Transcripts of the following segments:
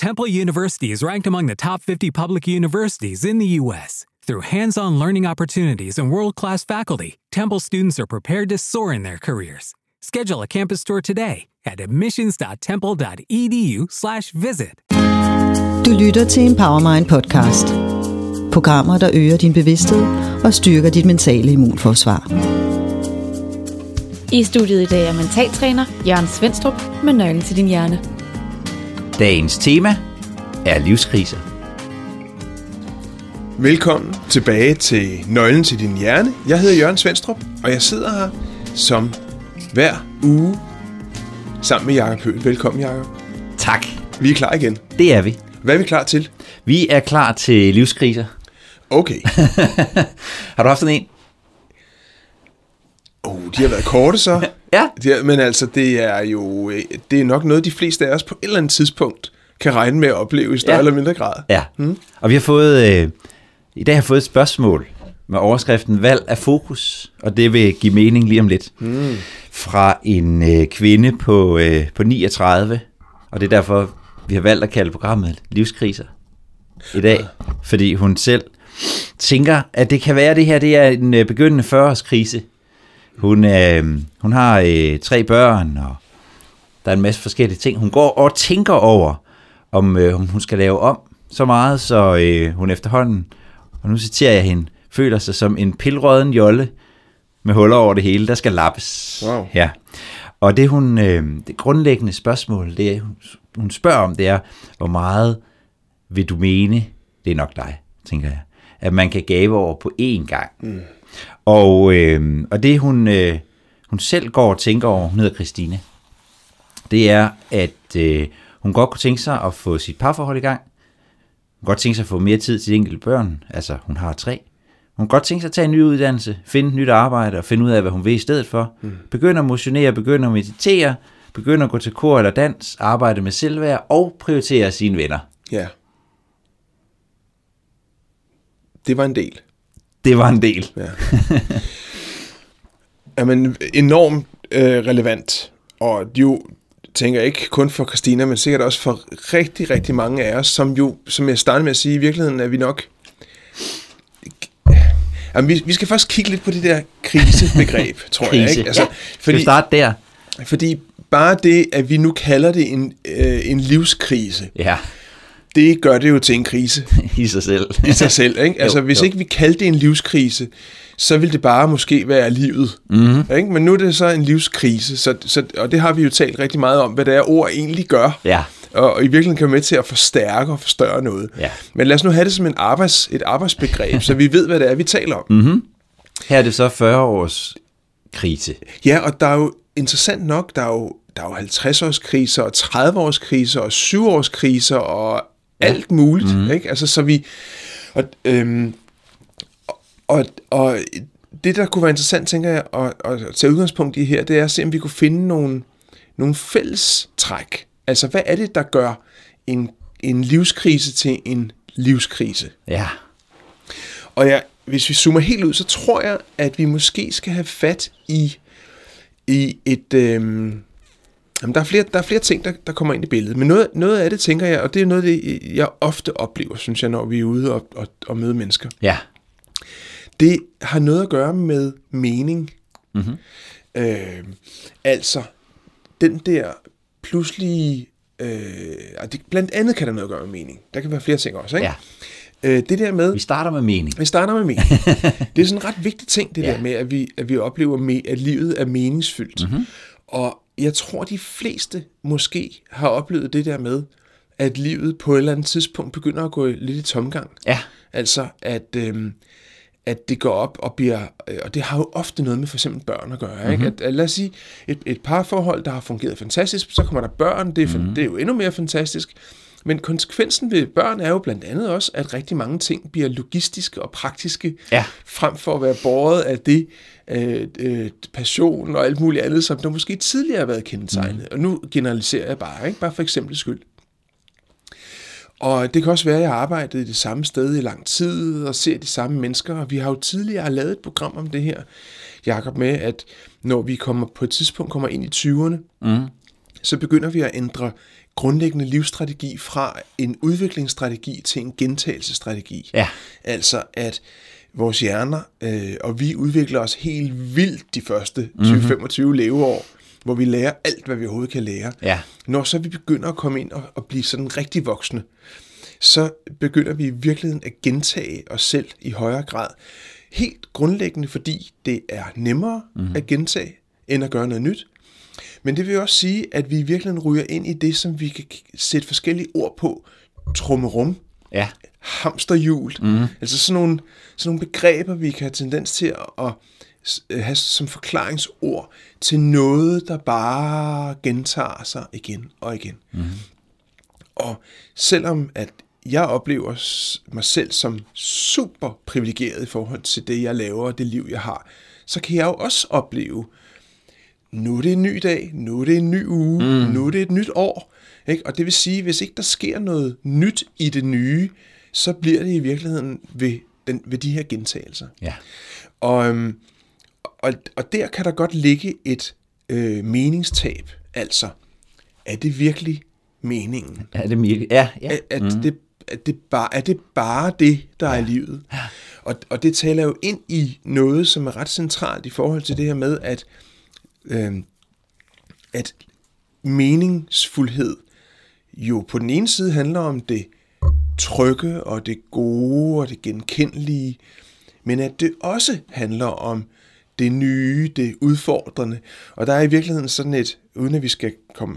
Temple University is ranked among the top 50 public universities in the U.S. Through hands on learning opportunities and world class faculty, Temple students are prepared to soar in their careers. Schedule a campus tour today at admissions.temple.edu/slash visit. Du lytter til en Powermind podcast. Programmer, der øger din bevidsthed og styrker dit mentale immunforsvar. I studiet i dag er mentaltræner Jørgen Svendstrup med nøglen til din hjerne. Dagens tema er livskriser. Velkommen tilbage til Nøglen til din hjerne. Jeg hedder Jørgen Svendstrup, og jeg sidder her som hver uge sammen med Jakob Høgh. Velkommen, Jakob. Tak. Vi er klar igen. Det er vi. Hvad er vi klar til? Vi er klar til livskriser. Okay. Har du haft sådan en? Oh, de har været korte så. Ja. De har, men altså, det er jo øh, det er nok noget, de fleste af os på et eller andet tidspunkt kan regne med at opleve i større Ja. eller mindre grad. Ja. Hmm? Og vi har fået, øh, i dag har fået et spørgsmål med overskriften Valg af fokus, og det vil give mening lige om lidt. Hmm. Fra en øh, kvinde på, øh, på 39, og det er derfor, vi har valgt at kalde programmet Livskriser i dag, fordi hun selv tænker, at det kan være, at det her det er en øh, begyndende 40-årskrise. Hun, øh, hun har øh, tre børn, og der er en masse forskellige ting. Hun går og tænker over, om, øh, om hun skal lave om så meget, så øh, hun efterhånden, og nu citerer jeg hende, føler sig som en pilrøden jolle med huller over det hele, der skal lappes. Wow. Ja. Og det hun, øh, det grundlæggende spørgsmål, det hun, spørger om, det er, hvor meget vil du mene, det er nok dig, tænker jeg, at man kan gave over på én gang. Mm. Og, øh, og det hun, øh, hun selv går og tænker over, hun hedder Christine, det er, at øh, hun godt kunne tænke sig at få sit parforhold i gang. Hun godt tænke sig at få mere tid til de enkelte børn. Altså, hun har tre. Hun kunne godt tænke sig at tage en ny uddannelse, finde et nyt arbejde og finde ud af, hvad hun vil i stedet for. Mm. Begynde at motionere, begynde at meditere, begynde at gå til kor eller dans, arbejde med selvværd og prioritere sine venner. ja. Det var en del. Det var en del. Ja. Jamen, enormt øh, relevant, og jo tænker jeg ikke kun for Christina, men sikkert også for rigtig, rigtig mange af os, som jo, som jeg startede med at sige, i virkeligheden er vi nok... Jamen, vi, vi skal først kigge lidt på det der krisebegreb, tror jeg. Krise. Ikke? Altså, ja. Skal fordi, starte der? fordi bare det, at vi nu kalder det en, øh, en livskrise, Ja, det gør det jo til en krise i sig selv. i sig selv. Ikke? Altså, Jo, hvis jo. ikke vi kaldte det en livskrise, så ville det bare måske være livet. Mm-hmm. Ikke? Men nu er det så en livskrise, så, så, og det har vi jo talt rigtig meget om, hvad det er, ord egentlig gør. Ja. Og, og i virkeligheden kan være med til at forstærke og forstørre noget. Ja. Men lad os nu have det som en arbejds, et arbejdsbegreb, så vi ved, hvad det er, vi taler om. Mm. Her er det så 40 års krise. Ja, og der er jo interessant nok, der er jo, der er jo 50-årskriser, og 30-årskriser, og 7-årskriser, og ja. alt muligt. Mm. Ikke? Altså, så vi... Og, øhm, og, og det, der kunne være interessant, tænker jeg, at, at tage udgangspunkt i her, det er at se, om vi kunne finde nogle, nogle fælles træk. Altså, hvad er det, der gør en, en livskrise til en livskrise? Ja. Og jeg, hvis vi zoomer helt ud, så tror jeg, at vi måske skal have fat i, i et... Øhm, jamen der, er flere, der er flere ting, der, der kommer ind i billedet. Men noget, noget af det, tænker jeg, og det er noget det, jeg ofte oplever, synes jeg, når vi er ude og, og, og møder mennesker. Ja. Det har noget at gøre med mening. Mm-hmm. Øh, altså, den der pludselige... Øh, det, blandt andet kan der noget at gøre med mening. Der kan være flere ting også, ikke? Ja. Øh, det der med... Vi starter med mening. Vi starter med mening. det er sådan en ret vigtig ting, det ja. Ja. der med, at vi, at vi oplever, med, at livet er meningsfyldt. Mm-hmm. Og jeg tror, de fleste måske har oplevet det der med, at livet på et eller andet tidspunkt begynder at gå lidt i tomgang. Ja. Altså, at, øhm, at det går op og bliver... øh, Og det har jo ofte noget med for eksempel børn at gøre. Mm-hmm. Ikke? At, at, lad os sige, et, et parforhold, der har fungeret fantastisk, så kommer der børn, det er, mm-hmm. det er jo endnu mere fantastisk. Men konsekvensen ved børn er jo blandt andet også, at rigtig mange ting bliver logistiske og praktiske, Ja. frem for at være båret af det øh, øh, passion og alt muligt andet, som der måske tidligere har været kendetegnet. Mm. Og nu generaliserer jeg bare, ikke? bare for eksempel skyld. Og det kan også være, at jeg har arbejdet i det samme sted i lang tid og ser de samme mennesker. Og vi har jo tidligere lavet et program om det her, Jakob, med, at når vi kommer på et tidspunkt kommer ind i 20'erne, mm. Så begynder vi at ændre grundlæggende livsstrategi fra en udviklingsstrategi til en gentagelsesstrategi. Ja. Altså at vores hjerner, øh, og vi udvikler os helt vildt de første 20-25 mm-hmm. leveår, hvor vi lærer alt, hvad vi overhovedet kan lære. Ja. Når så vi begynder at komme ind og, og blive sådan rigtig voksne, så begynder vi i virkeligheden at gentage os selv i højere grad. Helt grundlæggende, fordi det er nemmere mm-hmm. at gentage, end at gøre noget nyt. Men det vil også sige, at vi i virkeligheden ryger ind i det, som vi kan sætte forskellige ord på. Trummerum, Ja. hamsterhjul. Mm. Altså sådan nogle, sådan nogle begreber, vi kan have tendens til at, s- have som forklaringsord til noget, der bare gentager sig igen og igen. Mm. Og selvom at jeg oplever mig selv som super privilegeret i forhold til det, jeg laver og det liv, jeg har, så kan jeg jo også opleve, nu er det en ny dag, nu er det en ny uge, mm. nu er det et nyt år. Ikke? Og det vil sige, hvis ikke der sker noget nyt i det nye, så bliver det i virkeligheden ved, den, ved de her gentagelser. Ja. Og, øhm, og, og der kan der godt ligge et øh, meningstab. Altså, er det virkelig meningen? Er det Mirke? Ja, ja. At, at, mm. det, at det bare, er det bare det, der ja. er livet? Og, og det taler jo ind i noget, som er ret centralt i forhold til det her med, at, øh, at meningsfuldhed jo på den ene side handler om det trygge og det gode og det genkendelige, men at det også handler om det nye, det udfordrende. Og der er i virkeligheden sådan et, uden at vi skal komme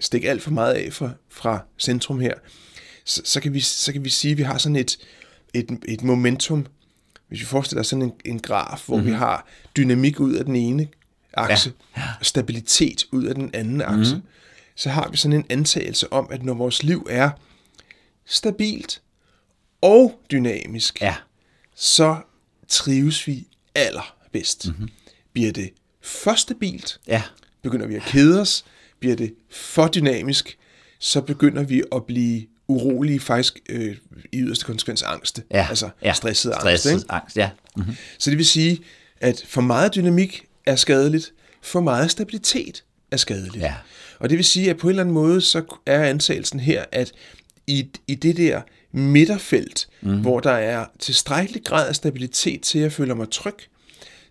stikke alt for meget af fra, fra centrum her, så, så, kan vi, så kan vi sige, at vi har sådan et, et, et momentum. Hvis vi forestiller os sådan en, en graf, hvor mm-hmm. vi har dynamik ud af den ene akse, ja. og stabilitet ud af den anden akse, mm-hmm. så har vi sådan en antagelse om, at når vores liv er stabilt og dynamisk, Ja. så trives vi allerbedst. Mm-hmm. Bliver det for stabilt, Ja. begynder vi at kede os, bliver det for dynamisk, så begynder vi at blive urolige, faktisk øh, i yderste konsekvens angste. Ja. Altså ja. stresset angst. Stresset Ikke? angst, ja. Mm-hmm. Så det vil sige, at for meget dynamik er skadeligt, for meget stabilitet er skadeligt. Ja. Og det vil sige, at på en eller anden måde, så er antagelsen her, at i, i det der midterfelt, mm. hvor der er tilstrækkelig grad af stabilitet til, at jeg føler mig tryg,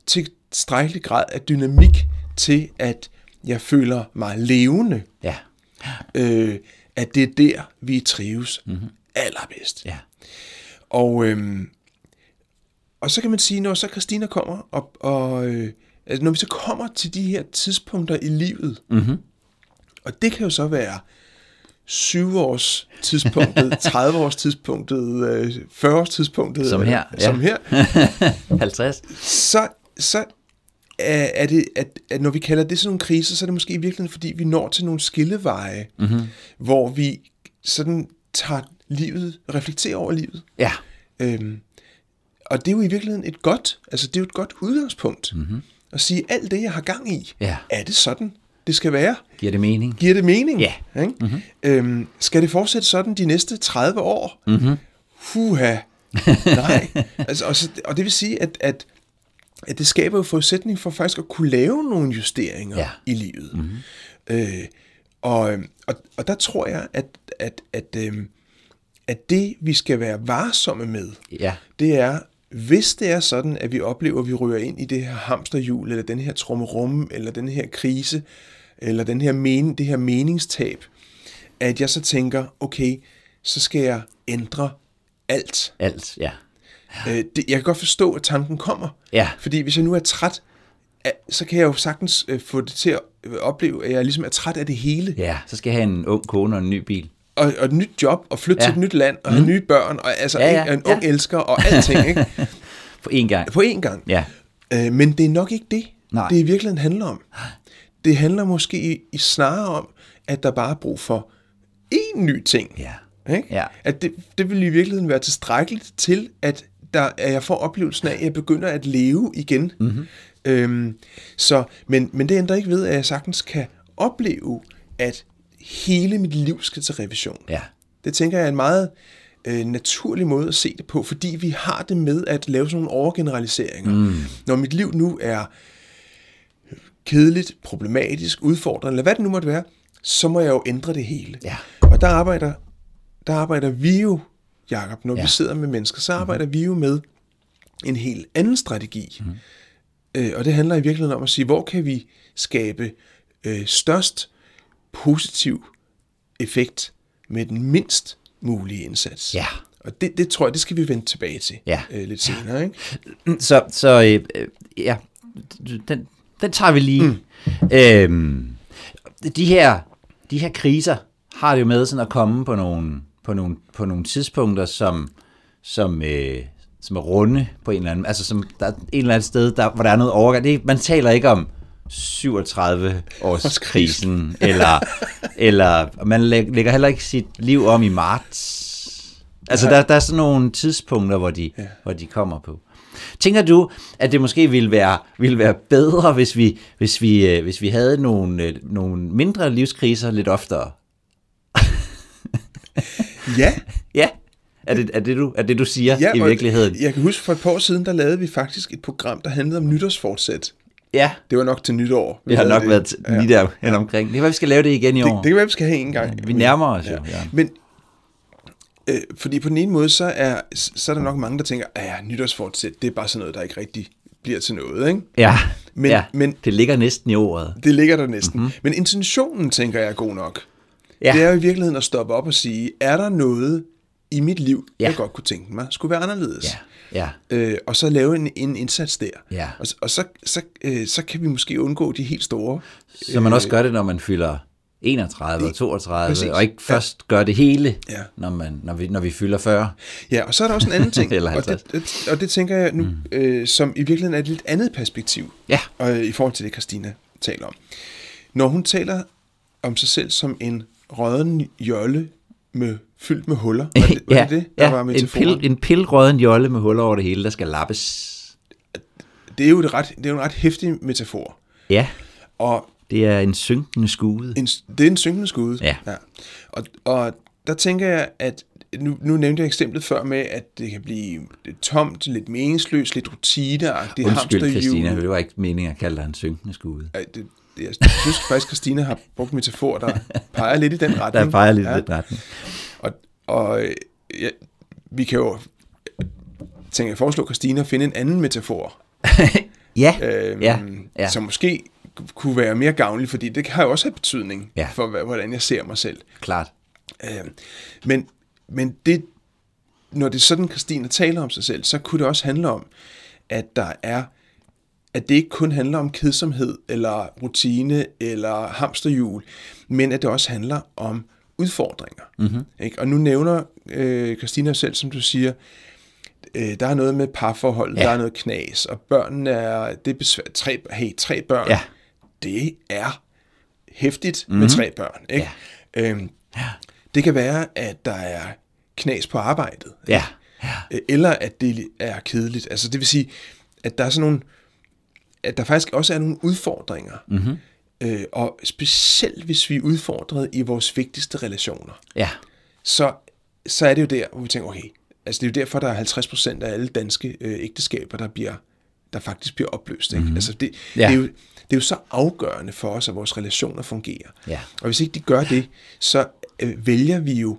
tilstrækkelig grad af dynamik til, at jeg føler mig levende, Ja. øh, at det er der, vi trives mm-hmm. allerbedst. Ja. Og, øhm, og så kan man sige, når så Christina kommer, og, og øh, altså når vi så kommer til de her tidspunkter i livet, Mm-hmm. og det kan jo så være 7 års tidspunktet, 30 års tidspunktet, øh, 40 års tidspunktet, Som her, øh, som ja. her, 50. så, så er, er det, at, at når vi kalder det sådan nogle kriser, så er det måske i virkeligheden, fordi vi når til nogle skilleveje, mm-hmm. hvor vi sådan tager livet, reflekterer over livet. Ja. Øhm, og det er jo i virkeligheden et godt, altså det er jo et godt udgangspunkt. Mm-hmm. At sige, alt det, jeg har gang i, Ja. er det sådan, det skal være? Giver det mening? Giver det mening? Ja. Ikke? Mm-hmm. Øhm, skal det fortsætte sådan de næste 30 år? Mm-hmm. Huha. Nej. altså, og, så, og det vil sige, at, at, at det skaber jo forudsætning for faktisk at kunne lave nogle justeringer Ja. i livet. Mm-hmm. Øh, og, og, og der tror jeg, at, at, at, øhm, at det, vi skal være varsomme med, Ja. det er, hvis det er sådan, at vi oplever, at vi ryger ind i det her hamsterhjul, eller den her trummerum, eller den her krise, eller den her men, det her meningstab, at jeg så tænker, okay, så skal jeg ændre alt. Alt, ja. Øh, det, jeg kan godt forstå, at tanken kommer. Ja. Fordi hvis jeg nu er træt, så kan jeg jo sagtens øh, få det til at øh, opleve, at jeg ligesom er træt af det hele. Ja, så skal jeg have en ung kone og en ny bil. Og, og et nyt job, og flytte Ja. ja. til et nyt land, og have nye børn, og altså Ja, ja, ja, ja, en ja. ung elsker, og alting, ikke? For én gang. På én gang. Ja. Øh, men det er nok ikke det, Nej. det i virkeligheden handler om. Det handler måske i, i snarere om, at der bare er brug for én ny ting. Ja. Ikke? Ja. At det, det vil i virkeligheden være tilstrækkeligt til, at, der, at jeg får oplevelsen af, at jeg begynder at leve igen. Mm-hmm. Øhm, så, men, men det ændrer ikke ved, at jeg sagtens kan opleve, at hele mit liv skal til revision. Ja. Det tænker jeg er en meget øh, naturlig måde at se det på, fordi vi har det med at lave sådan nogle overgeneraliseringer. Mm. Når mit liv nu er kedeligt, problematisk, udfordrende, eller hvad det nu måtte være, så må jeg jo ændre det hele. Ja. Og der arbejder, der arbejder vi jo, Jacob, når ja. Vi sidder med mennesker, så arbejder mm. vi jo med en helt anden strategi. Mm. Øh, og det handler i virkeligheden om at sige, hvor kan vi skabe øh, størst positiv effekt med den mindst mulige indsats. Ja. Og det, det tror jeg, det skal vi vende tilbage til Ja. øh, lidt senere. Ikke? Så, så øh, øh, ja, den, den tager vi lige. Mm. Øhm, de, her, de her kriser har det jo med sådan at komme på nogle, på nogle, på nogle tidspunkter, som, som, øh, som er runde på en eller anden, altså som der er en eller anden sted, der, hvor der er noget overgang. Det man taler ikke om 37 års krisen, eller, eller man læ- lægger heller ikke sit liv om i marts. Altså der, der er sådan nogle tidspunkter, hvor de, ja. hvor de kommer på. Tænker du, at det måske ville være, ville være bedre, hvis vi, hvis vi, øh, hvis vi havde nogle, øh, nogle mindre livskriser lidt oftere? Ja, Ja, er det, er det, du, er det du siger ja i virkeligheden? Jeg kan huske, for et par år siden, der lavede vi faktisk et program, der handlede om nytårsfortsæt. Ja, Det var nok til nytår. det har nok været Ja. lige der hen omkring. Det kan være, vi skal lave det igen i år. Det, det kan være, vi skal have en gang. vi nærmer os jo, ja. Men øh, fordi på den ene måde, så er, så er der nok mange, der tænker, at ja, nytårsfortsæt, det er bare sådan noget, der ikke rigtig bliver til noget. Ikke? Ja, Men- ja, men- det ligger næsten i ordet. Det ligger der næsten. Mm-hmm. Men intentionen, tænker jeg, er god nok. Ja. Det er jo i virkeligheden at stoppe op og sige, er der noget i mit liv, Ja. jeg godt kunne tænke mig, skulle være anderledes? Ja, ja, Øh, og så lave en, en indsats der. Ja. Og, og så, så, øh, så kan vi måske undgå de helt store. så man også gør det, når man fylder 31 og 32, Præcis. og ikke først gør det hele, Ja. når, man, når, vi, når vi fylder 40. Ja, og så er der også en anden ting, Eller og, det, 50. det, og det tænker jeg nu, mm. øh, som i virkeligheden er et lidt andet perspektiv, Ja. og, øh, i forhold til det, Christina taler om. Når hun taler om sig selv som en rødden jolle med, fyldt med huller, var det var ja, det, det, der ja, var en, metaforen? pil, en pilrøden jolle med huller over det hele, der skal lappes. Det er jo et ret, det er jo en ret hæftig metafor. Ja, Og det er en synkende skude. en, det er en synkende skud. Ja. ja. Og, og der tænker jeg, at nu, nu nævnte jeg eksemplet før med, at det kan blive lidt tomt, lidt meningsløst, lidt rutineagtigt. Undskyld, hamsterhjul. Christina, det var ikke meningen at kalde dig en synkende skude. Det, det, jeg synes faktisk, Christina har brugt metafor, der peger lidt i den retning. Der peger lidt i den retning. Og, og ja, vi kan jo, tænker jeg, foreslå Christina at finde en anden metafor, Ja, øhm, ja, ja. som måske kunne være mere gavnlig, fordi det har jo også have betydning Ja. for, hvordan jeg ser mig selv. klart. Øh, men, men det, når det er sådan, Christina taler om sig selv, så kunne det også handle om, at der er at det ikke kun handler om kedsomhed, eller rutine, eller hamsterhjul, men at det også handler om udfordringer. Mm-hmm. Ikke? Og nu nævner øh, Christina selv, som du siger, øh, der er noget med parforhold, ja. Ja. der er noget knas, og børnene er, det er besvær, tre, hey, tre børn, Ja. det er hæftigt mm-hmm. med tre børn. Ikke? Ja. Øhm, det kan være, at der er knas på arbejdet, Ja, Øh, eller at det er kedeligt. Altså det vil sige, at der er sådan nogle, at der faktisk også er nogle udfordringer. Mm-hmm. Øh, og specielt hvis vi er udfordret i vores vigtigste relationer, ja, så, så er det jo der, hvor vi tænker, okay, altså det er jo derfor, der er 50 procent af alle danske øh, ægteskaber, der bliver der faktisk bliver opløst. Ikke? Mm-hmm. Altså det, ja. Ja. det, er jo, det er jo så afgørende for os, at vores relationer fungerer. Ja. Og hvis ikke de gør det, så øh, vælger vi jo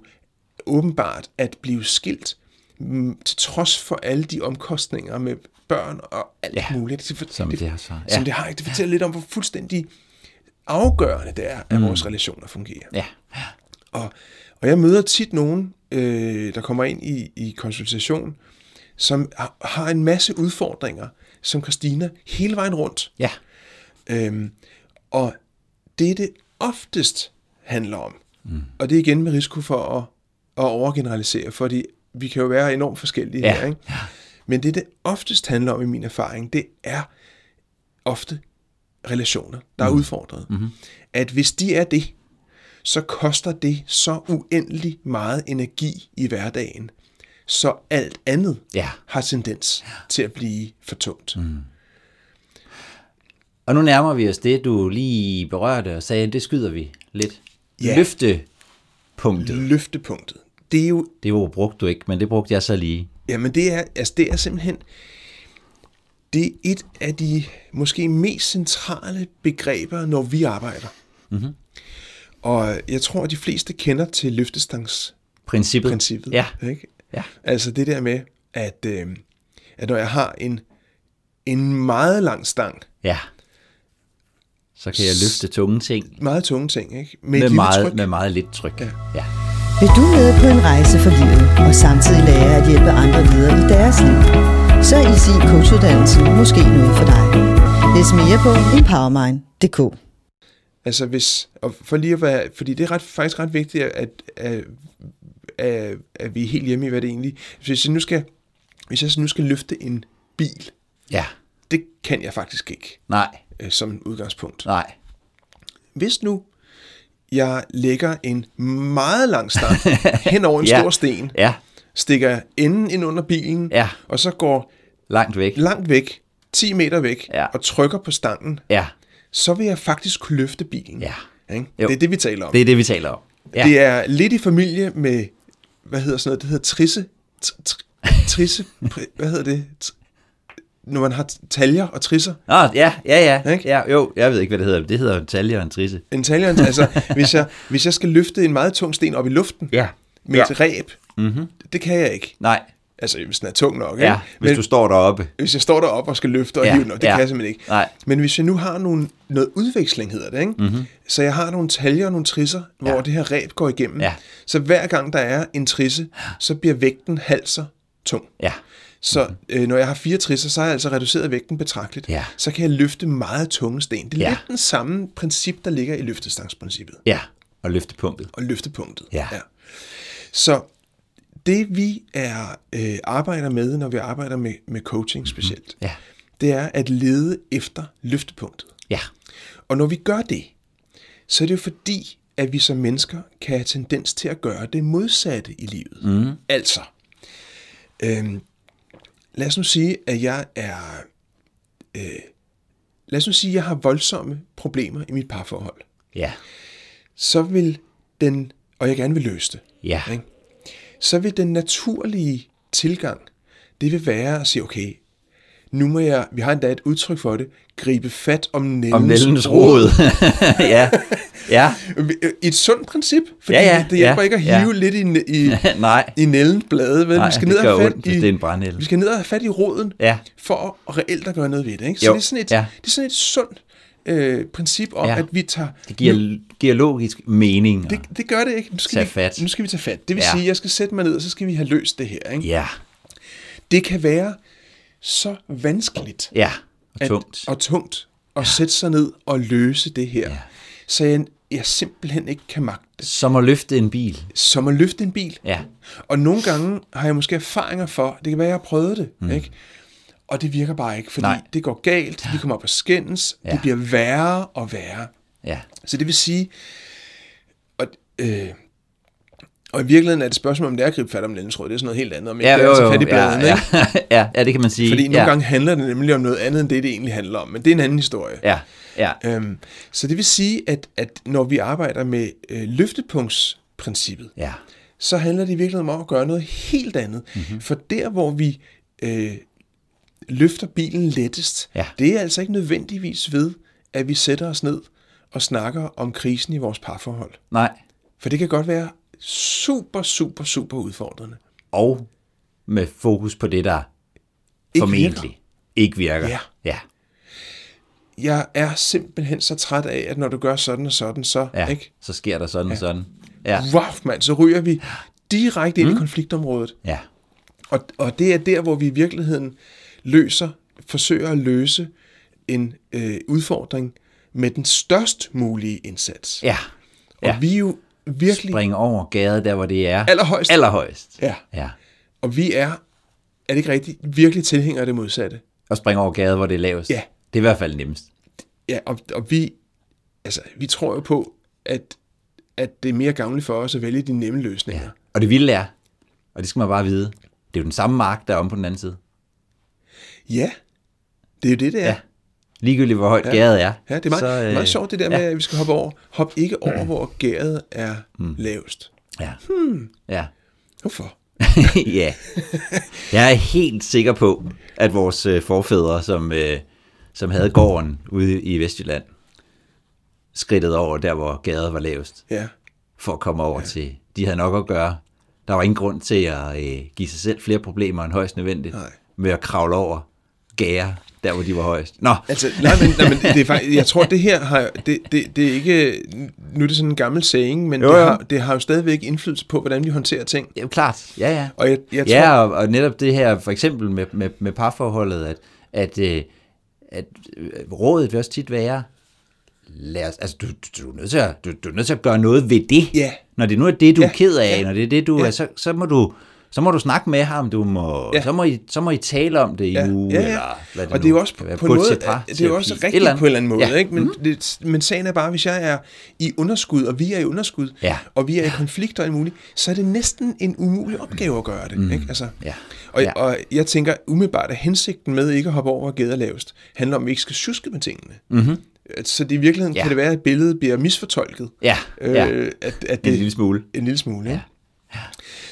åbenbart at blive skilt, mm, til trods for alle de omkostninger med børn og alt Ja, muligt. Det, som det har så. Som Ja. det har. Det fortæller lidt om, hvor fuldstændig afgørende det er, at mm. vores relationer fungerer. ja, Og, og jeg møder tit nogen, øh, der kommer ind i, i konsultation, som har, har en masse udfordringer, som Christina, hele vejen rundt. ja, Øhm, og det, det oftest handler om, mm. og det er igen med risiko for at, at overgeneralisere, fordi vi kan jo være enormt forskellige Ja. her. Ikke? Men det, det oftest handler om i min erfaring, det er ofte relationer, der er udfordret. Mm-hmm. At hvis de er det, så koster det så uendelig meget energi i hverdagen, så alt andet Ja. har tendens til at blive for tungt. Mm. Og nu nærmer vi os det, du lige berørte og sagde, det skyder vi lidt. Ja. Løftepunktet. Løftepunktet. Det er jo Det ord brugte du ikke, men det brugte jeg så lige. Jamen det er, altså det er simpelthen, det er et af de måske mest centrale begreber, når vi arbejder. Mm-hmm. Og jeg tror, at de fleste kender til løftestangsprincippet. Princippet. Ja. Ikke? Ja. Altså det der med, at, øh, at når jeg har en, en meget lang stang, Ja. Så kan jeg løfte tunge ting meget tunge ting, ikke? Med, med meget, tryk. med meget lidt tryk. Ja. ja. Vil du med på en rejse for livet og samtidig lære at hjælpe andre videre i deres liv? Så er Easy Coachuddannelsen måske noget for dig. Læs mere på empowermind.dk Altså hvis, og for lige at være, fordi det er ret, faktisk ret vigtigt, at, at, at, at vi er helt hjemme i, hvad det egentlig, hvis jeg nu skal, hvis jeg nu skal løfte en bil, Ja. det kan jeg faktisk ikke Nej. øh, som udgangspunkt. Nej. Hvis nu jeg lægger en meget lang stang hen over en Ja. stor sten, Ja. stikker enden ind under bilen, Ja. og så går Langt væk. langt væk, 10 meter væk, Ja. og trykker på stangen, Ja. så vil jeg faktisk kunne løfte bilen. Ja. Ikke? Jo. Det er det, vi taler om. Det er det, vi taler om. Ja. Det er lidt i familie med, hvad hedder sådan noget, det hedder trisse, tr- tr- trisse, hvad hedder det, Tr- når man har taljer og trisser. Nå, ja, ja, ja. Ikke? ja. Jo, jeg ved ikke, hvad det hedder. Det hedder en talje og en trisse. En taljer, altså hvis jeg, hvis jeg skal løfte en meget tung sten op i luften Ja. med Ja. et ræb, mm-hmm. det kan jeg ikke. Nej. Altså hvis den er tung nok, Ja, ikke? hvis Men du står deroppe. hvis jeg står deroppe og skal løfte og Ja, hive den det ja. kan jeg simpelthen ikke. Nej. Men hvis jeg nu har nogle, noget udveksling, hedder det, ikke? Mm-hmm. så jeg har nogle taljer og nogle trisser, hvor det her ræb går igennem, Ja. så hver gang der er en trisse, så bliver vægten så tung. Ja. Så øh, når jeg har fire trisser, så har jeg altså reduceret vægten betragteligt. Ja. Så kan jeg løfte meget tunge sten. Det er Ja. ja. lidt den samme princip, der ligger i løftestangsprincippet Ja. Og løfte punktet. og løftepunktet. Ja. Så det vi er øh, arbejder med, når vi arbejder med, med coaching specielt, Ja. det er at lede efter løftepunktet. Ja. Og når vi gør det, så er det jo fordi, at vi som mennesker kan have tendens til at gøre det modsatte i livet. Mm. Altså, øhm, lad os nu sige, at jeg er... Øh, lad os nu sige, at jeg har voldsomme problemer i mit parforhold. Ja. Så vil den, og jeg gerne vil løse det, Ja. ikke? så vil den naturlige tilgang, det vil være at sige, okay, nu må jeg, vi har endda et udtryk for det, gribe fat om nældens, Om nældens rod. ja. Ja. I et sundt princip, fordi Ja, ja, det hjælper ja, ikke at ja. hive lidt i, i, Nej. i nældens blade. Vel? Nej, vi skal ned og fat ondt, i, det er en brændenælde. Vi skal ned og have fat i roden, Ja. for at reelt at gøre noget ved det. Ikke? Så Jo, det er sådan et, ja. det er sådan et sundt øh, princip om, Ja. at vi tager... Det giver, giver logisk mening. det, det gør det ikke. Nu skal, vi, fat. nu skal vi tage fat. Det vil Ja. sige, at jeg skal sætte mig ned, og så skal vi have løst det her. Ikke? Ja. Det kan være så vanskeligt Ja. Og at, tungt. og tungt at sætte sig ned og løse det her, Ja. Så jeg, simpelthen ikke kan magte. Som at løfte en bil. Som at løfte en bil. Ja. Og nogle gange har jeg måske erfaringer for, det kan være, at jeg har prøvet det, mm. ikke? Og det virker bare ikke, fordi Nej. Det går galt, vi kommer op og skændes, ja. Ja. det bliver værre og værre. Ja. Så det vil sige, og, øh, og i virkeligheden er det et spørgsmål, om det er at gribe fat om nældensråd, det er sådan noget helt andet, om ikke Ja, er jo, altså jo, fat i bladene, ja, ikke? ja, ja, det kan man sige. Fordi nogle ja. gange handler det nemlig om noget andet, end det, det egentlig handler om, men det er en anden historie. Ja, ja, Øhm, så det vil sige, at, at når vi arbejder med øh, løftepunktsprincippet, ja, så handler det i virkeligheden om at gøre noget helt andet. Mhm. Mm-hmm. For der, hvor vi øh, løfter bilen lettest, Ja. det er altså ikke nødvendigvis ved, at vi sætter os ned og snakker om krisen i vores parforhold. nej. For det kan godt være super, super, super udfordrende. Og med fokus på det, der Ikke formentlig virker. ikke virker. Ja. ja, Jeg er simpelthen så træt af, at når du gør sådan og sådan, så ja. ikke? så sker der sådan og sådan. Ja, Wow, mand, så ryger vi direkte ind mm. i konfliktområdet. ja, Og, og det er der, hvor vi i virkeligheden løser, forsøger at løse en øh, udfordring med den størst mulige indsats. ja. Og ja. vi er jo virkelig Springe over gaden, der hvor det er. allerhøjst. Allerhøjst. Ja. ja. Og vi er, er det ikke rigtigt, virkelig tilhængere af det modsatte. Og springe over gaden, hvor det er lavest. Ja. Det er i hvert fald nemmest. Ja, og, og vi, altså, vi tror jo på, at, at det er mere gavnligt for os at vælge de nemme løsninger. Ja. Og det vilde er, og det skal man bare vide, det er jo den samme mark, der er om på den anden side. ja, det er jo det, det er. Ja. Ligegyldigt hvor højt Ja. gæret er. Ja, det er meget, så, øh, meget sjovt det der med, at vi skal hoppe over. Hop ikke over, hvor gæret er mm. lavest. Ja. Hmm. ja. Hvorfor? ja. Jeg er helt sikker på, at vores øh, forfædre, som, øh, som havde gården ude i Vestjylland, skridtet over der, hvor gaden var lavest, Ja. for at komme over ja. til... De havde nok at gøre. Der var ingen grund til at øh, give sig selv flere problemer end højst nødvendigt Nej. med at kravle over gære, der hvor de var højst. Nå, Altså, nej, men, nej, men det er faktisk, jeg tror, det her har, det, det, det er ikke, nu er det sådan en gammel saying, men Jo, det, jo. har, det har jo stadigvæk indflydelse på, hvordan vi håndterer ting. ja, klart. Ja, ja. Og jeg, jeg tror, ja, og, og netop det her, for eksempel med, med, med parforholdet, at, at, øh, at øh, rådet vil også tit være, lad os, altså, du, du, du, er nødt til at, du, du er nødt til at gøre noget ved det. Ja. Når det nu er det, du Ja, er ked af, ja, når det er det, du ja. er, så, så må du så må du snakke med ham, du må, Ja. så, må I, så må I tale om det i Ja, uge, ja, ja. eller hvad det og nu det er jo også på, på en måde, det er jo også rigtigt eller på en eller anden måde, Ja. ikke? Men, det, men sagen er bare, hvis jeg er i underskud, og vi er i underskud, Ja. og vi er i konflikt og alt muligt, så er det næsten en umulig opgave at gøre det, Mm. ikke? Altså, Ja. og, Ja. og jeg tænker umiddelbart, at hensigten med ikke at hoppe over, gæder lavest, handler om, at vi ikke skal syske med tingene. Mm-hmm. Så det i virkeligheden Ja. ja. kan det være, at billedet bliver misfortolket. Ja, Øh, ja. at, at en lille smule. En lille smule, ja.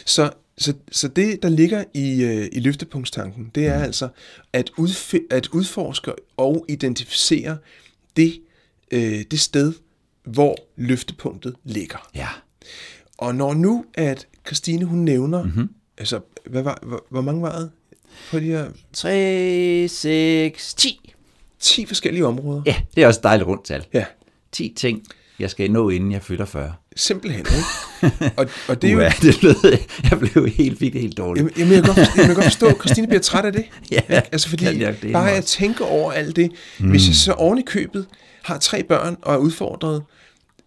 Så, så, så det, der ligger i, øh, i løftepunktstanken, det er mm. altså at, udf- at udforske og identificere det, øh, det sted, hvor løftepunktet ligger. Ja. Og når nu, at Christine hun nævner, Mhm. mm-hmm. altså, hvad var, hvor, hvor mange var det på de her 3, 6, 10. 10 forskellige områder? Ja, det er også et dejligt rundt tal. Ja, 10 ting, jeg skal nå, inden jeg fylder 40. simpelthen, ikke? og, og det er jo... Uha, det lød, jeg blev helt, fik det helt dårligt. Jamen, jamen, jeg, kan godt, jeg kan godt forstå, at Christine bliver træt af det. Ja, Ikke? altså fordi jeg det bare også. at tænke over alt det, mm. hvis jeg så oven i købet har tre børn og er udfordret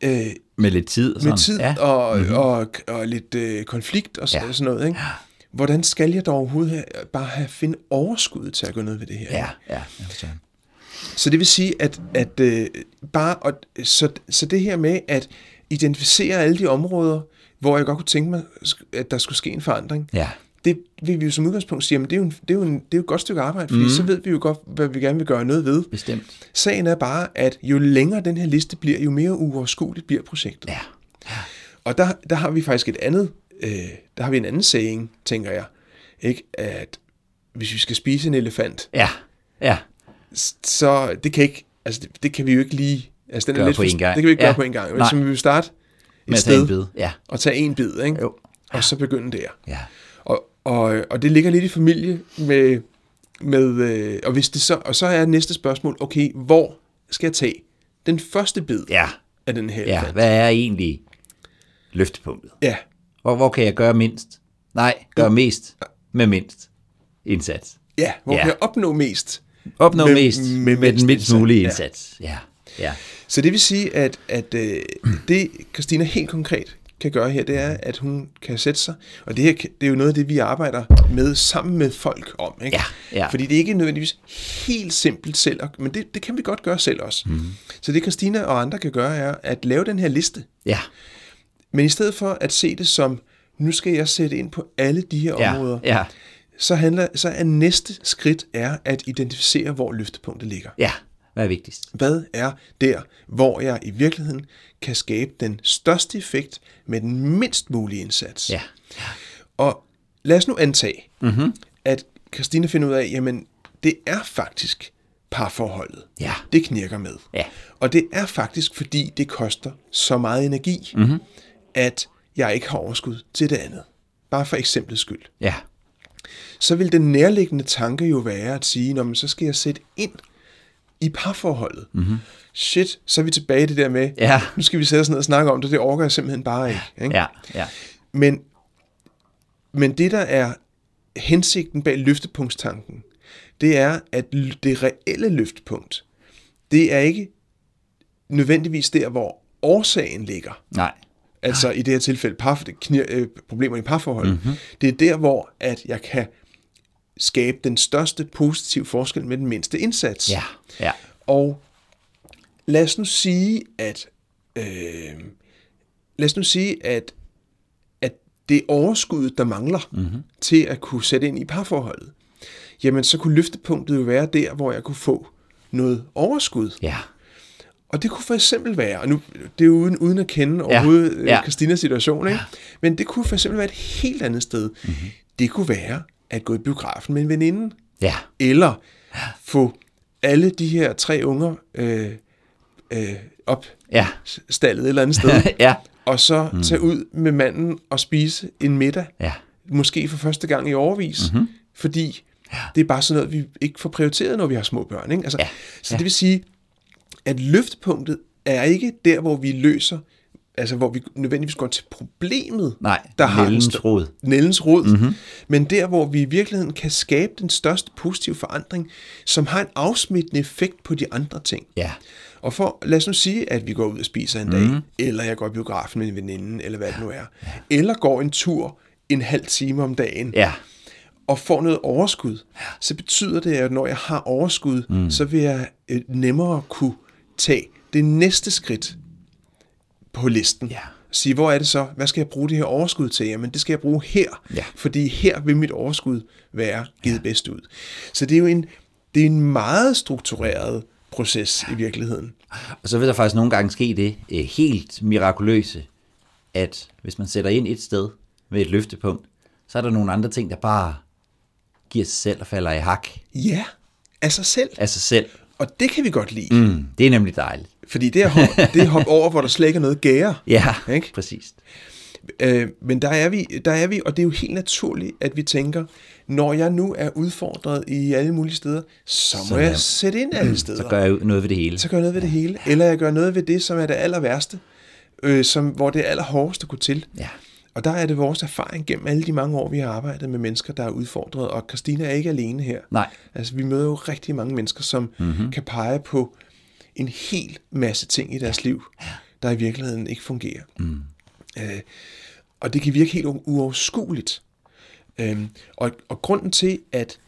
øh, Med lidt tid og sådan. med tid Ja. og, mm-hmm. og, og lidt øh, konflikt og så, Ja. ja. sådan noget, ikke? hvordan skal jeg dog overhovedet have, bare have finde overskud til at gå ned ved det her? Ja, ja, jeg forstår. Så det vil sige, at, at øh, bare, og, så, så det her med at identificere alle de områder, hvor jeg godt kunne tænke mig, at der skulle ske en forandring, Ja, det vil vi jo som udgangspunkt sige, men det er jo, en, det er jo, en, det er jo et godt stykke arbejde, fordi mm. så ved vi jo godt, hvad vi gerne vil gøre noget ved. bestemt. Sagen er bare, at jo længere den her liste bliver, jo mere uoverskueligt bliver projektet. Ja, Og der, der har vi faktisk et andet, øh, der har vi en anden saying, tænker jeg, ikke? at hvis vi skal spise en elefant, ja, ja. Så det kan ikke, altså det, det kan vi jo ikke lige, altså den er Gøre lidt på en gang. Det kan vi ikke Ja. gøre på en gang. Nej. Så vi vil starte Med et en sted bid. Ja, og tage en bid, ikke? jo. og så begynde der. Ja, Og, og, og det ligger lidt i familie med, med øh, og hvis det så, og så er næste spørgsmål, okay, hvor skal jeg tage den første bid ja, af den her ja. elefant? Hvad er egentlig løftepunktet? Ja, Hvor, hvor kan jeg gøre mindst? Nej, gøre mest med mindst indsats. ja, hvor Ja. kan jeg opnå mest? Opnå Med- mest med med, den mindst mulige Ja. indsats. Ja, ja. Så det vil sige, at, at øh, det Christina helt konkret kan gøre her, det er, at hun kan sætte sig, og det her det er jo noget af det, vi arbejder med sammen med folk om. Ikke? Ja, ja. Fordi det er ikke nødvendigvis helt simpelt selv, men det, det kan vi godt gøre selv også. Mm. Så det Christina og andre kan gøre, er at lave den her liste, Ja, men i stedet for at se det som, nu skal jeg sætte ind på alle de her ja, områder, ja, så, handler, så er næste skridt er at identificere, hvor løftepunktet ligger. ja. Hvad er vigtigst? Hvad er der, hvor jeg i virkeligheden kan skabe den største effekt med den mindst mulige indsats? Ja, Og lad os nu antage, mm-hmm. at Christina finder ud af, jamen det er faktisk parforholdet. Ja. Det knirker med. Ja. Og det er faktisk, fordi det koster så meget energi, mm-hmm. at jeg ikke har overskud til det andet. Bare for eksemplets skyld. ja, Så vil den nærliggende tanke jo være at sige, Nå, men så skal jeg sætte ind i parforholdet. Mm-hmm. Shit, så er vi tilbage i det der med, Ja. nu skal vi sætte os ned og snakke om det, det orker jeg simpelthen bare ikke. ikke? ja, ja. Men, men det, der er hensigten bag løftepunktstanken, det er, at det reelle løftepunkt, det er ikke nødvendigvis der, hvor årsagen ligger. Nej, Altså i det her tilfælde par, knir, øh, problemer i parforholdet. Mm-hmm. Det er der, hvor at jeg kan skabe den største positive forskel med den mindste indsats. ja, ja, Og lad os nu sige, at øh, lad os nu sige, at, at det er overskuddet, der mangler mm-hmm. til at kunne sætte ind i parforholdet. Jamen, så kunne løftepunktet jo være der, hvor jeg kunne få noget overskud. ja, Og det kunne for eksempel være, og nu det er uden, uden at kende overhovedet ja. ja. Christinas situation, ikke? men det kunne for eksempel være et helt andet sted. Mm-hmm. Det kunne være at gå i biografen med en veninde, ja, eller få alle de her tre unger øh, øh, op Ja. stallet et eller andet sted, ja. og så mm. tage ud med manden og spise en middag, Ja. måske for første gang i overvis, mm-hmm. fordi ja. det er bare sådan noget, vi ikke får prioriteret, når vi har små børn. Ikke? Altså, Ja. ja. Så Ja. det vil sige, at løftepunktet er ikke der, hvor vi løser, altså hvor vi nødvendigvis går til problemet, Nej, der har stør- rod. Nældens rod. Mm-hmm. Men der, hvor vi i virkeligheden kan skabe den største positive forandring, som har en afsmittende effekt på de andre ting. Ja. Og for, lad os nu sige, at vi går ud og spiser en dag, mm. eller jeg går i biografen med en veninde, eller hvad det nu er, eller går en tur en halv time om dagen, Ja. og får noget overskud, så betyder det, at når jeg har overskud, mm. så vil jeg øh, nemmere kunne tage det næste skridt på listen. Ja. Sige, hvor er det så? Hvad skal jeg bruge det her overskud til? Jamen, det skal jeg bruge her, Ja. fordi her vil mit overskud være givet ja. bedst ud. Så det er jo en, det er en meget struktureret proces i virkeligheden. Og så vil der faktisk nogle gange ske det øh, helt mirakuløse, at hvis man sætter ind et sted med et løftepunkt, så er der nogle andre ting, der bare giver sig selv og falder i hak Ja, af sig selv. af sig selv. Og det kan vi godt lide. Mm, det er nemlig dejligt. Fordi det er, hop, det er hop over, hvor der slet ikke er noget gære. Ja, Ikke? præcis. Øh, men der er, vi, der er vi, og det er jo helt naturligt, at vi tænker, når jeg nu er udfordret i alle mulige steder, så må Så jeg sætte ind alle steder. Så gør jeg noget ved det hele. så gør jeg noget ved det hele. Eller jeg gør noget ved det, som er det aller værste, øh, som, hvor det er aller hårdest at gå til. Ja. Og der er det vores erfaring gennem alle de mange år, vi har arbejdet med mennesker, der er udfordret. Og Christina er ikke alene her. Nej. Altså, vi møder jo rigtig mange mennesker, som mm-hmm. kan pege på en hel masse ting i deres liv, der i virkeligheden ikke fungerer. Mm. Øh, og det kan virke helt uoverskueligt. Øhm, og, og grunden til, at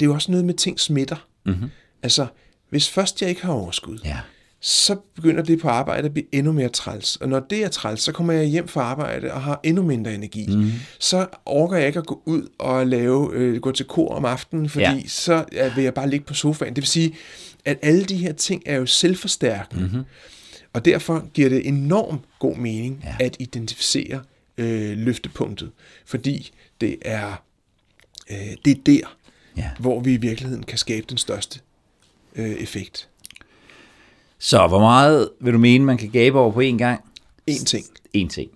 det er jo også noget med ting smitter. Mm-hmm. Altså, hvis først jeg ikke har overskud, Ja. Så begynder det på arbejde at blive endnu mere træls. Og når det er træls, så kommer jeg hjem fra arbejde og har endnu mindre energi. Mm. Så orker jeg ikke at gå ud og lave, øh, gå til kor om aftenen, fordi Ja. så øh, vil jeg bare ligge på sofaen. Det vil sige, at alle de her ting er jo selvforstærkende. Mm-hmm. Og derfor giver det enormt god mening ja. at identificere øh, løftepunktet, fordi det er, øh, det er der, Ja. hvor vi i virkeligheden kan skabe den største øh, effekt. Så hvor meget vil du mene, man kan gabe over på én gang? En ting. En ting.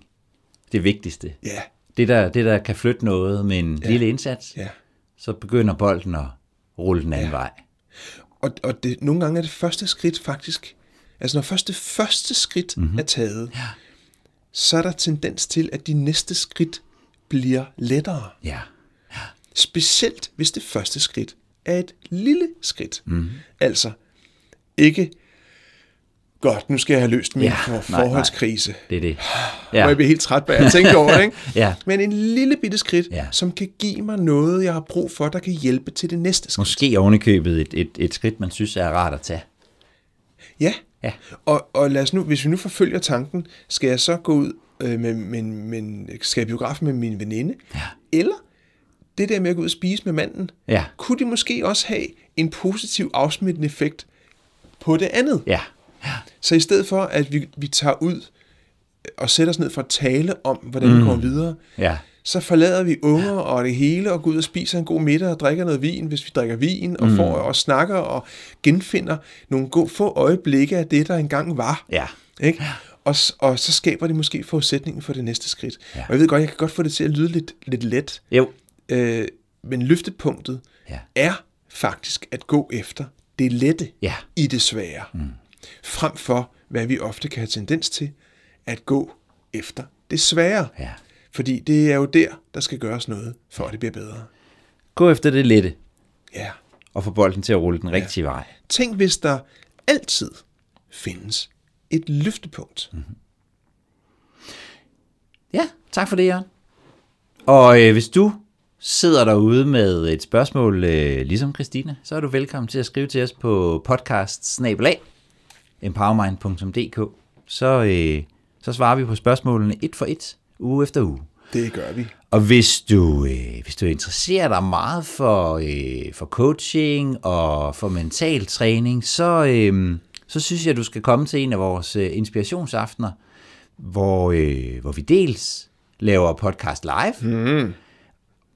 Det vigtigste. Ja, Det der, det, der kan flytte noget med en ja. lille indsats, ja. så begynder bolden at rulle den anden ja. vej. Og, og det, nogle gange er det første skridt faktisk, altså når først det første skridt mm-hmm. er taget, ja. så er der tendens til, at de næste skridt bliver lettere. Ja. Specielt hvis det første skridt er et lille skridt. Mm. Altså ikke, godt, nu skal jeg have løst min Ja, ja, nej, forholdskrise. Det er det. Ja. Og jeg bliver helt træt bag at tænke over det, ikke? Ja. Men en lille bitte skridt, Ja. som kan give mig noget, jeg har brug for, der kan hjælpe til det næste skridt. Måske ovenikøbet et, et, et skridt, man synes er rart at tage. Ja. Ja. Og, og lad os nu, hvis vi nu forfølger tanken, skal jeg så gå ud øh, med, med, med, skal jeg biografen med min veninde? Ja. Eller det der med at gå ud og spise med manden, Ja. kunne det måske også have en positiv afsmittende effekt på det andet? Ja. Så i stedet for, at vi, vi tager ud og sætter os ned for at tale om, hvordan mm. vi kommer videre, Ja. så forlader vi unger og det hele og går ud og spiser en god middag og drikker noget vin, hvis vi drikker vin, og mm. får og snakker og genfinder nogle gode, få øjeblikke af det, der engang var. Ja. Ikke? Og, og så skaber det måske forudsætningen for det næste skridt. Ja. Og jeg ved godt, jeg kan godt få det til at lyde lidt, lidt let, Jo. øh, men løftepunktet Ja. er faktisk at gå efter det lette Ja. i det svære, mm. Frem for, hvad vi ofte kan have tendens til, at gå efter det svære. Ja. Fordi det er jo der, der skal gøres noget, for at det bliver bedre. Gå efter det lette, Ja. og få bolden til at rulle den rigtige vej. Tænk, hvis der altid findes et løftepunkt. Mm. Ja, tak for det, Jørgen. Og øh, hvis du sidder derude med et spørgsmål, øh, ligesom Christina, så er du velkommen til at skrive til os på podcast empowermind.dk. Så, øh, så svarer vi på spørgsmålene et for et, uge efter uge. Det gør vi. Og hvis du, øh, hvis du interesserer dig meget for, øh, for coaching og for mental træning, så, øh, så synes jeg, du skal komme til en af vores øh, inspirationsaftener, hvor, øh, hvor vi dels laver podcast live, mm.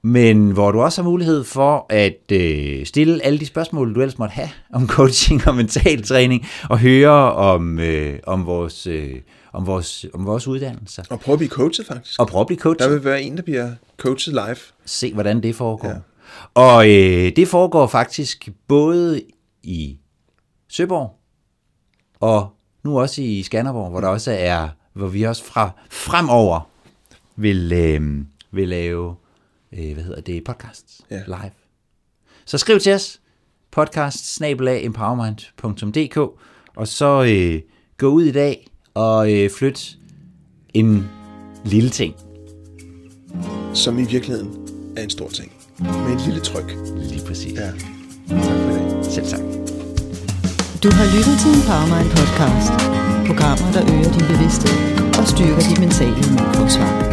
Men hvor du også har mulighed for at øh, stille alle de spørgsmål, du ellers måtte have om coaching og mental træning, og høre om, øh, om, vores, øh, om, vores, om vores uddannelser. Og prøve at blive coachet, faktisk. Og prøve at blive coachet. Der vil være en, der bliver coachet live. Se, hvordan det foregår. Ja. Og øh, det foregår faktisk både i Søborg og nu også i Skanderborg, hvor der også er, hvor vi også fra fremover vil, øh, vil lave, øh, hvad hedder det, podcasts Ja. live. Så skriv til os, podcast empowerment.dk, og så øh, gå ud i dag og øh, flyt en lille ting. Som i virkeligheden er en stor ting. Med en lille tryk. Lige præcis. Ja. Tak for dag. Selv tak. Du har lyttet til Empowermind podcast. Programmer, der øger din bevidsthed og styrker dit mentale immunforsvar.